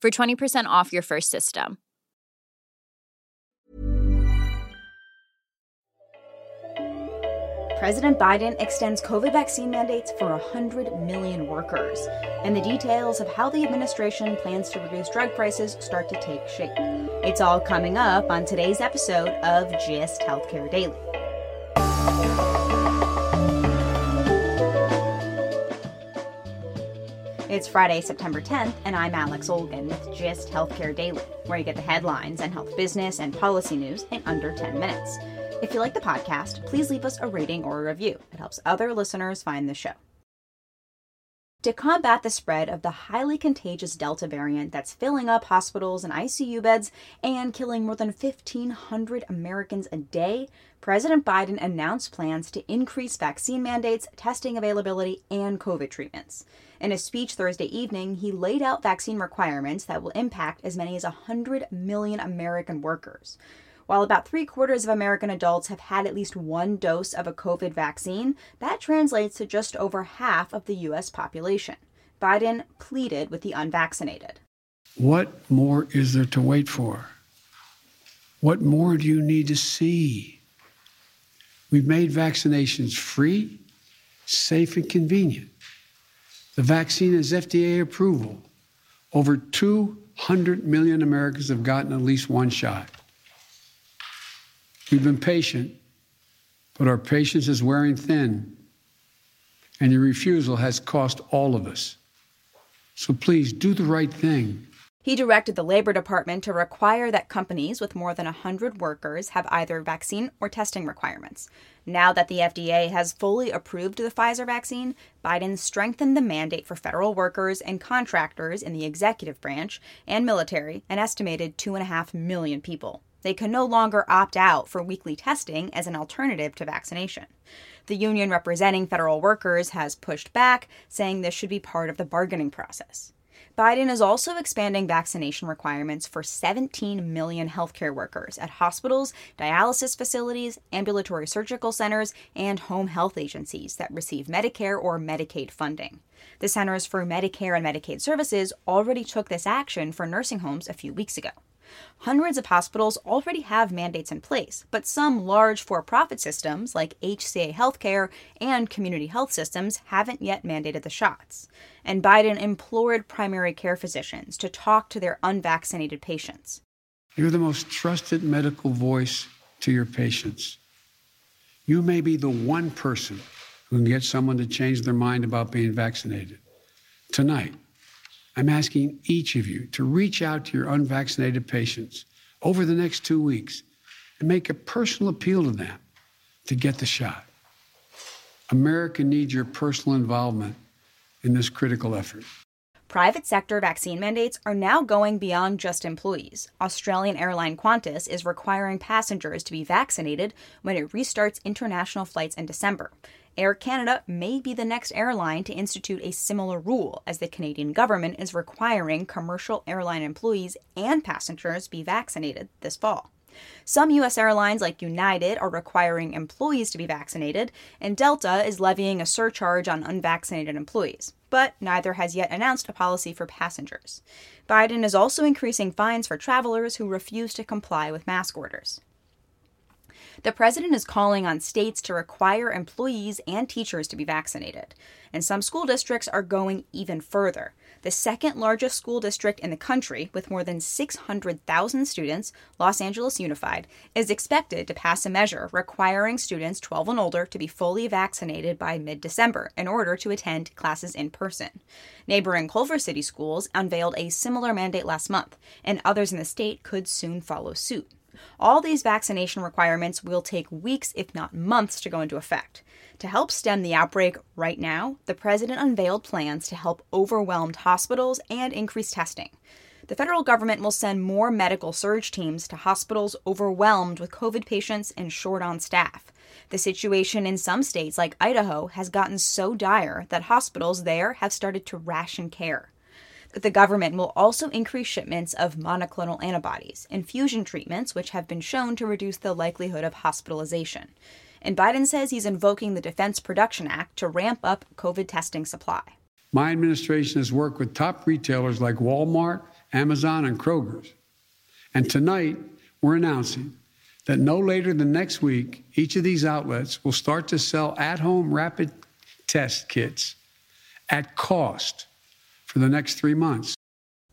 for 20% off your first system. President Biden extends COVID vaccine mandates for 100 million workers, and the details of how the administration plans to reduce drug prices start to take shape. It's all coming up on today's episode of GIST Healthcare Daily. It's Friday, September 10th, and I'm Alex Olgin with GIST Healthcare Daily, where you get the headlines and health business and policy news in under 10 minutes. If you like the podcast, please leave us a rating or a review. It helps other listeners find the show. To combat the spread of the highly contagious Delta variant that's filling up hospitals and ICU beds and killing more than 1,500 Americans a day, President Biden announced plans to increase vaccine mandates, testing availability, and COVID treatments. In a speech Thursday evening, he laid out vaccine requirements that will impact as many as 100 million American workers. While about three quarters of American adults have had at least one dose of a COVID vaccine, that translates to just over half of the U.S. population. Biden pleaded with the unvaccinated. What more is there to wait for? What more do you need to see? We've made vaccinations free, safe, and convenient. The vaccine has FDA approval. Over 200 million Americans have gotten at least one shot. We've been patient, but our patience is wearing thin, and your refusal has cost all of us. So please do the right thing. He directed the Labor Department to require that companies with more than 100 workers have either vaccine or testing requirements. Now that the FDA has fully approved the Pfizer vaccine, Biden strengthened the mandate for federal workers and contractors in the executive branch and military, an estimated 2.5 million people. They can no longer opt out for weekly testing as an alternative to vaccination. The union representing federal workers has pushed back, saying this should be part of the bargaining process. Biden is also expanding vaccination requirements for 17 million healthcare workers at hospitals, dialysis facilities, ambulatory surgical centers, and home health agencies that receive Medicare or Medicaid funding. The Centers for Medicare and Medicaid Services already took this action for nursing homes a few weeks ago. Hundreds of hospitals already have mandates in place, but some large for profit systems like HCA Healthcare and community health systems haven't yet mandated the shots. And Biden implored primary care physicians to talk to their unvaccinated patients. You're the most trusted medical voice to your patients. You may be the one person who can get someone to change their mind about being vaccinated. Tonight, I'm asking each of you to reach out to your unvaccinated patients over the next two weeks and make a personal appeal to them to get the shot. America needs your personal involvement in this critical effort. Private sector vaccine mandates are now going beyond just employees. Australian airline Qantas is requiring passengers to be vaccinated when it restarts international flights in December. Air Canada may be the next airline to institute a similar rule, as the Canadian government is requiring commercial airline employees and passengers be vaccinated this fall. Some U.S. airlines, like United, are requiring employees to be vaccinated, and Delta is levying a surcharge on unvaccinated employees. but neither has yet announced a policy for passengers. Biden is also increasing fines for travelers who refuse to comply with mask orders. The president is calling on states to require employees and teachers to be vaccinated, and some school districts are going even further. The second largest school district in the country, with more than 600,000 students, Los Angeles Unified, is expected to pass a measure requiring students 12 and older to be fully vaccinated by mid December in order to attend classes in person. Neighboring Culver City schools unveiled a similar mandate last month, and others in the state could soon follow suit. All these vaccination requirements will take weeks, if not months, to go into effect. To help stem the outbreak right now, the president unveiled plans to help overwhelmed hospitals and increase testing. The federal government will send more medical surge teams to hospitals overwhelmed with COVID patients and short on staff. The situation in some states, like Idaho, has gotten so dire that hospitals there have started to ration care. The government will also increase shipments of monoclonal antibodies, infusion treatments which have been shown to reduce the likelihood of hospitalization. And Biden says he's invoking the Defense Production Act to ramp up COVID testing supply. My administration has worked with top retailers like Walmart, Amazon, and Kroger's. And tonight, we're announcing that no later than next week, each of these outlets will start to sell at home rapid test kits at cost for the next three months.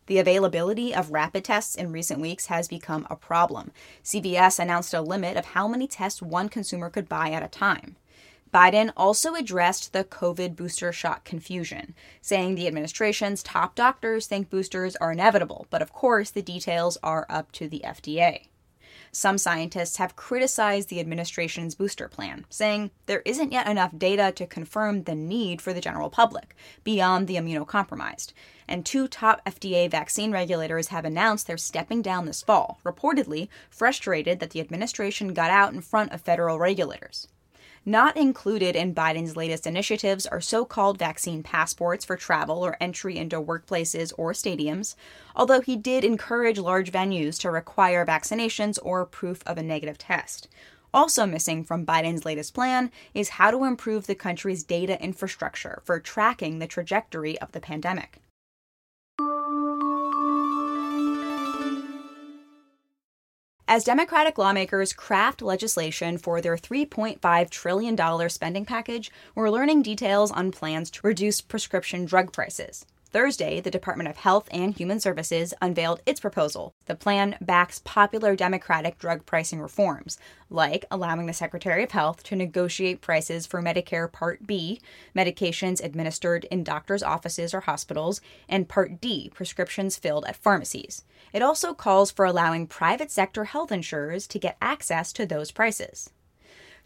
The availability of rapid tests in recent weeks has become a problem. CVS announced a limit of how many tests one consumer could buy at a time. Biden also addressed the COVID booster shot confusion, saying the administration's top doctors think boosters are inevitable, but of course the details are up to the FDA. Some scientists have criticized the administration's booster plan, saying there isn't yet enough data to confirm the need for the general public, beyond the immunocompromised. And two top FDA vaccine regulators have announced they're stepping down this fall, reportedly frustrated that the administration got out in front of federal regulators. Not included in Biden's latest initiatives are so called vaccine passports for travel or entry into workplaces or stadiums, although he did encourage large venues to require vaccinations or proof of a negative test. Also missing from Biden's latest plan is how to improve the country's data infrastructure for tracking the trajectory of the pandemic. As Democratic lawmakers craft legislation for their $3.5 trillion spending package, we're learning details on plans to reduce prescription drug prices. Thursday, the Department of Health and Human Services unveiled its proposal. The plan backs popular Democratic drug pricing reforms, like allowing the Secretary of Health to negotiate prices for Medicare Part B, medications administered in doctors' offices or hospitals, and Part D, prescriptions filled at pharmacies. It also calls for allowing private sector health insurers to get access to those prices.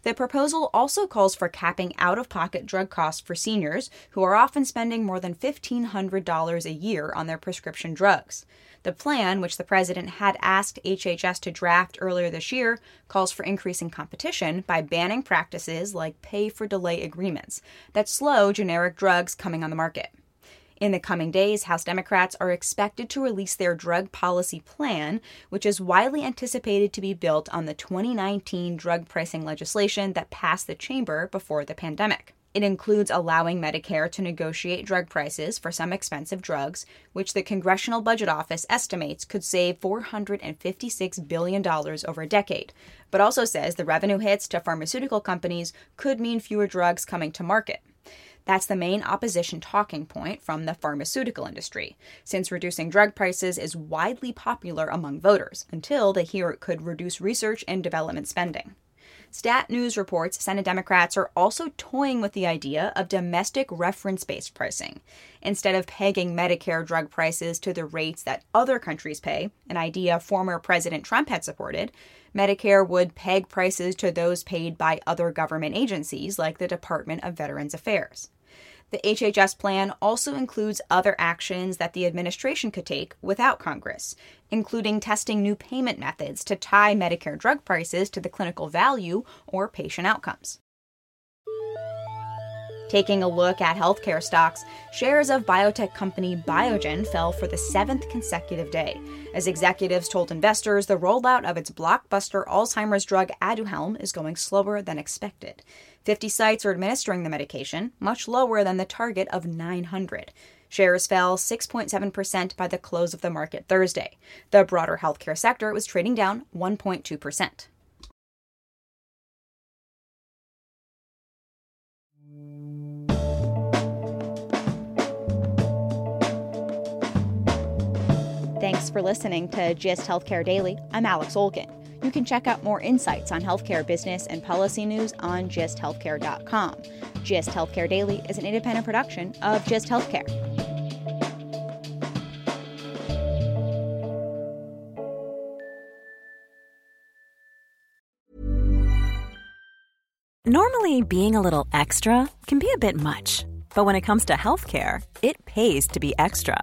The proposal also calls for capping out of pocket drug costs for seniors who are often spending more than $1,500 a year on their prescription drugs. The plan, which the president had asked HHS to draft earlier this year, calls for increasing competition by banning practices like pay for delay agreements that slow generic drugs coming on the market. In the coming days, House Democrats are expected to release their drug policy plan, which is widely anticipated to be built on the 2019 drug pricing legislation that passed the chamber before the pandemic. It includes allowing Medicare to negotiate drug prices for some expensive drugs, which the Congressional Budget Office estimates could save $456 billion over a decade, but also says the revenue hits to pharmaceutical companies could mean fewer drugs coming to market. That's the main opposition talking point from the pharmaceutical industry, since reducing drug prices is widely popular among voters until they hear it could reduce research and development spending. Stat News reports Senate Democrats are also toying with the idea of domestic reference based pricing. Instead of pegging Medicare drug prices to the rates that other countries pay, an idea former President Trump had supported, Medicare would peg prices to those paid by other government agencies like the Department of Veterans Affairs. The HHS plan also includes other actions that the administration could take without Congress, including testing new payment methods to tie Medicare drug prices to the clinical value or patient outcomes. Taking a look at healthcare stocks, shares of biotech company Biogen fell for the seventh consecutive day, as executives told investors the rollout of its blockbuster Alzheimer's drug Aduhelm is going slower than expected. 50 sites are administering the medication, much lower than the target of 900. Shares fell 6.7% by the close of the market Thursday. The broader healthcare sector was trading down 1.2%. Thanks for listening to GIST Healthcare Daily. I'm Alex Olgin. You can check out more insights on healthcare business and policy news on gisthealthcare.com. GIST Healthcare Daily is an independent production of GIST Healthcare. Normally, being a little extra can be a bit much, but when it comes to healthcare, it pays to be extra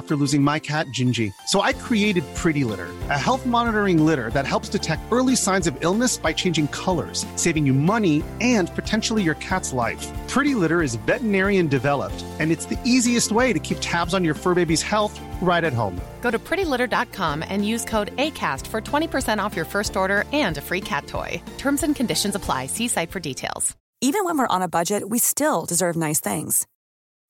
after losing my cat, Gingy. So I created Pretty Litter, a health monitoring litter that helps detect early signs of illness by changing colors, saving you money and potentially your cat's life. Pretty Litter is veterinarian developed, and it's the easiest way to keep tabs on your fur baby's health right at home. Go to prettylitter.com and use code ACAST for 20% off your first order and a free cat toy. Terms and conditions apply. See site for details. Even when we're on a budget, we still deserve nice things.